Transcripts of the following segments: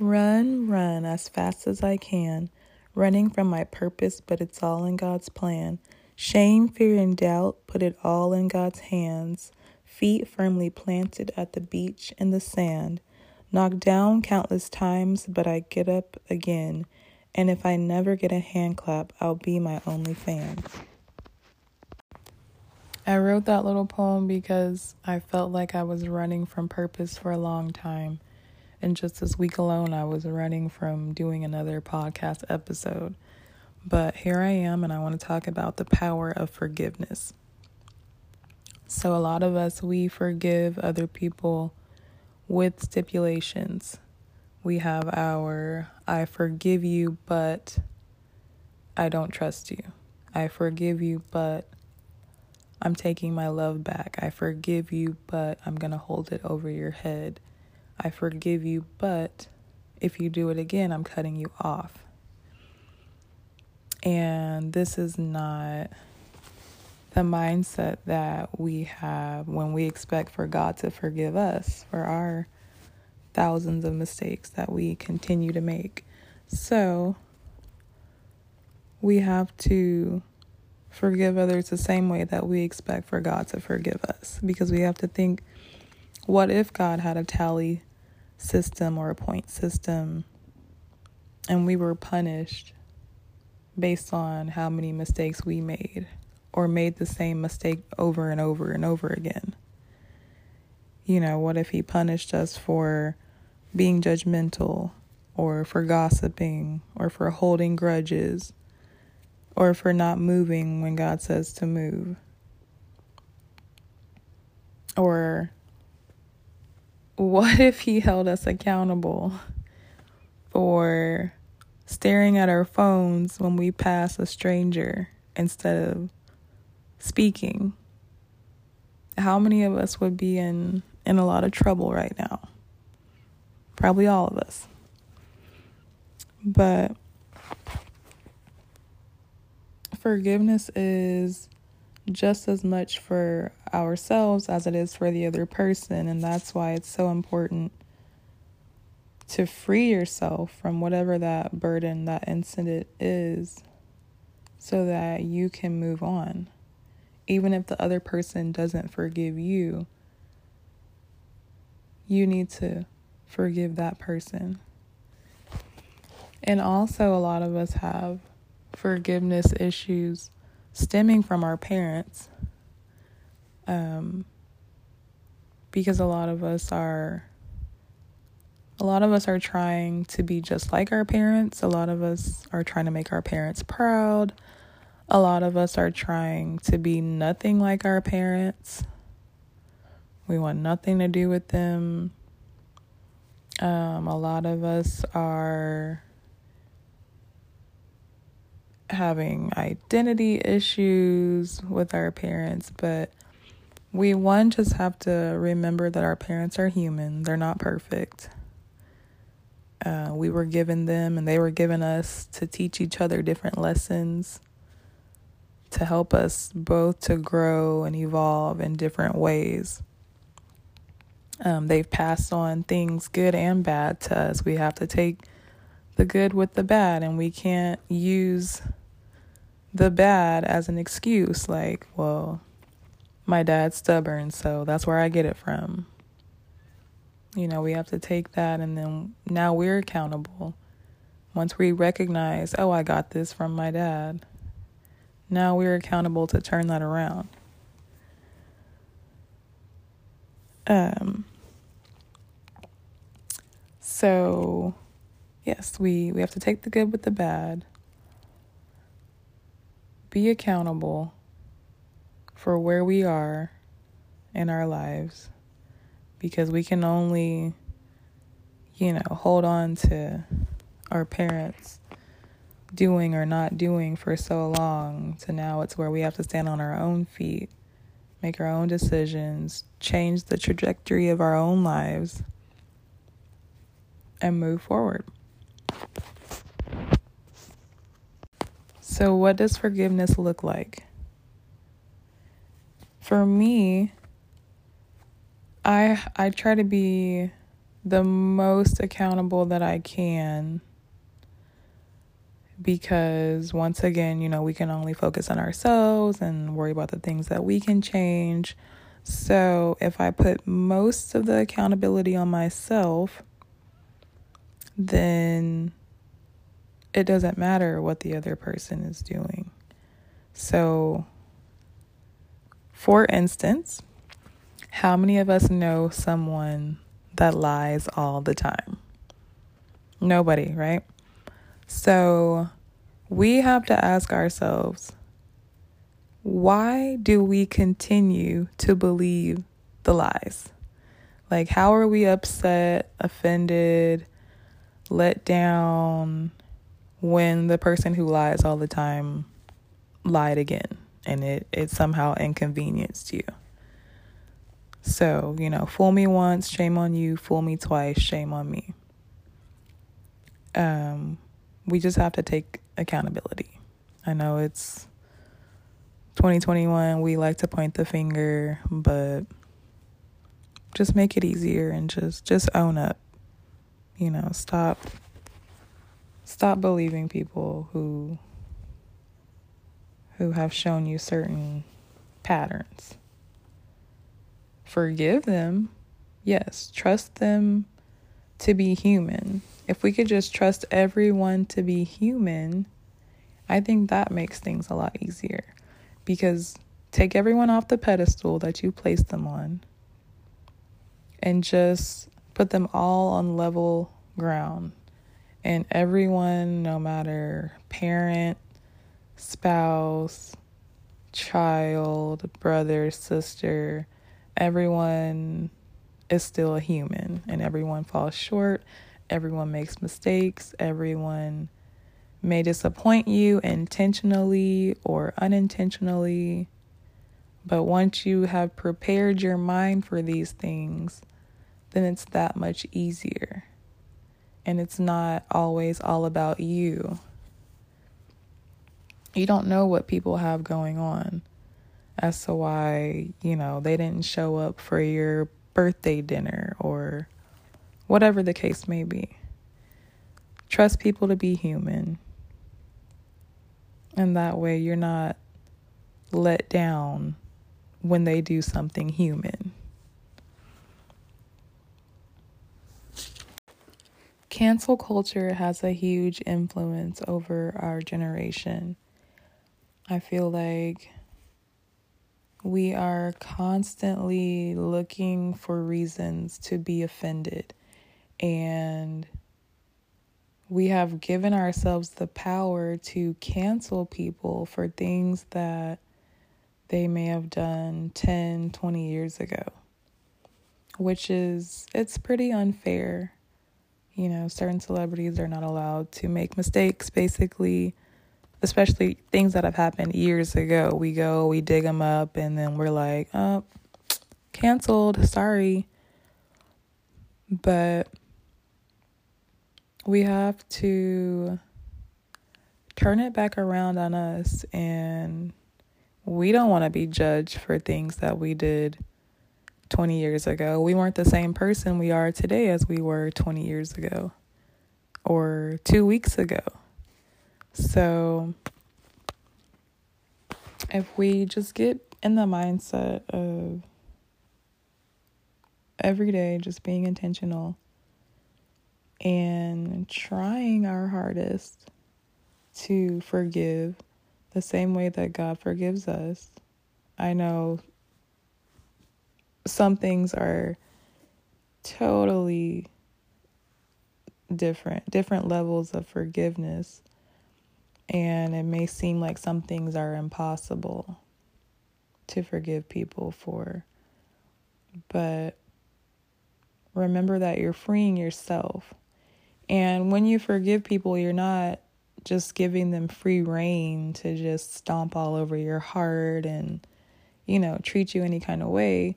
Run, run as fast as I can, running from my purpose, but it's all in God's plan. Shame, fear, and doubt, put it all in God's hands. Feet firmly planted at the beach in the sand. Knocked down countless times, but I get up again. And if I never get a hand clap, I'll be my only fan. I wrote that little poem because I felt like I was running from purpose for a long time. And just this week alone, I was running from doing another podcast episode. But here I am, and I want to talk about the power of forgiveness. So, a lot of us, we forgive other people with stipulations. We have our I forgive you, but I don't trust you. I forgive you, but I'm taking my love back. I forgive you, but I'm going to hold it over your head. I forgive you, but if you do it again, I'm cutting you off. And this is not the mindset that we have when we expect for God to forgive us for our thousands of mistakes that we continue to make. So we have to forgive others the same way that we expect for God to forgive us because we have to think what if God had a tally system or a point system and we were punished based on how many mistakes we made or made the same mistake over and over and over again. You know, what if he punished us for being judgmental or for gossiping or for holding grudges or for not moving when God says to move? Or what if he held us accountable for staring at our phones when we pass a stranger instead of speaking? How many of us would be in in a lot of trouble right now? Probably all of us. But forgiveness is just as much for ourselves as it is for the other person. And that's why it's so important to free yourself from whatever that burden, that incident is, so that you can move on. Even if the other person doesn't forgive you, you need to forgive that person. And also, a lot of us have forgiveness issues stemming from our parents. Um, because a lot of us are a lot of us are trying to be just like our parents. A lot of us are trying to make our parents proud. A lot of us are trying to be nothing like our parents. We want nothing to do with them. Um, a lot of us are having identity issues with our parents, but we one just have to remember that our parents are human. They're not perfect. Uh, we were given them and they were given us to teach each other different lessons to help us both to grow and evolve in different ways. Um, they've passed on things good and bad to us. We have to take the good with the bad, and we can't use the bad as an excuse like, well, my dad's stubborn, so that's where I get it from. You know, we have to take that and then now we're accountable. Once we recognize, oh, I got this from my dad, now we're accountable to turn that around. Um, so, yes, we, we have to take the good with the bad be accountable for where we are in our lives because we can only, you know, hold on to our parents doing or not doing for so long to now it's where we have to stand on our own feet, make our own decisions, change the trajectory of our own lives, and move forward. So, what does forgiveness look like? For me, I I try to be the most accountable that I can because once again, you know, we can only focus on ourselves and worry about the things that we can change. So, if I put most of the accountability on myself, then it doesn't matter what the other person is doing. So, for instance, how many of us know someone that lies all the time? Nobody, right? So we have to ask ourselves why do we continue to believe the lies? Like, how are we upset, offended, let down when the person who lies all the time lied again and it, it somehow inconvenienced you? So, you know, fool me once, shame on you, fool me twice, shame on me. Um, we just have to take accountability. I know it's 2021, we like to point the finger, but just make it easier and just just own up. You know, stop stop believing people who who have shown you certain patterns. Forgive them. Yes, trust them to be human if we could just trust everyone to be human, I think that makes things a lot easier. Because take everyone off the pedestal that you place them on and just put them all on level ground. And everyone, no matter parent, spouse, child, brother, sister, everyone is still a human and everyone falls short Everyone makes mistakes. Everyone may disappoint you intentionally or unintentionally. But once you have prepared your mind for these things, then it's that much easier. And it's not always all about you. You don't know what people have going on as to why, you know, they didn't show up for your birthday dinner or whatever the case may be. Trust people to be human. And that way you're not let down when they do something human. Cancel culture has a huge influence over our generation. I feel like we are constantly looking for reasons to be offended and we have given ourselves the power to cancel people for things that they may have done 10, 20 years ago, which is, it's pretty unfair. You know, certain celebrities are not allowed to make mistakes, basically, especially things that have happened years ago. We go, we dig them up, and then we're like, oh, canceled, sorry. But we have to turn it back around on us and we don't want to be judged for things that we did 20 years ago. We weren't the same person we are today as we were 20 years ago or 2 weeks ago. So if we just get in the mindset of every day just being intentional and trying our hardest to forgive the same way that God forgives us. I know some things are totally different, different levels of forgiveness. And it may seem like some things are impossible to forgive people for. But remember that you're freeing yourself and when you forgive people, you're not just giving them free reign to just stomp all over your heart and, you know, treat you any kind of way.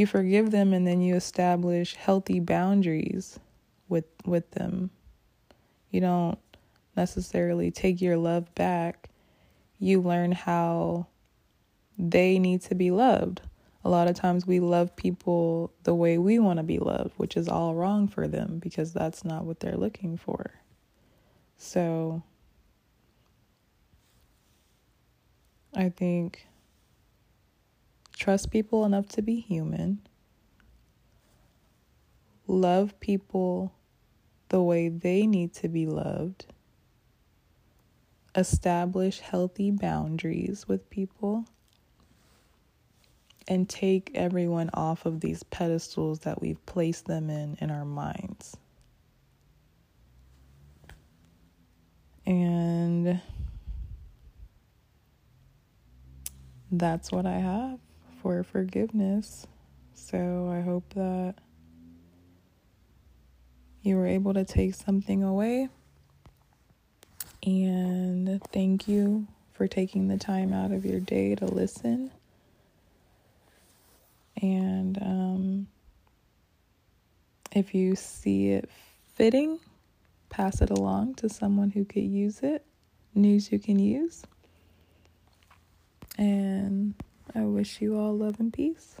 You forgive them and then you establish healthy boundaries with with them. You don't necessarily take your love back. You learn how they need to be loved. A lot of times we love people the way we want to be loved, which is all wrong for them because that's not what they're looking for. So I think trust people enough to be human, love people the way they need to be loved, establish healthy boundaries with people, and take everyone off of these pedestals that we've placed them in in our minds. And that's what I have for forgiveness. So I hope that you were able to take something away. And thank you for taking the time out of your day to listen. And um, if you see it fitting, pass it along to someone who could use it, news you can use. And I wish you all love and peace.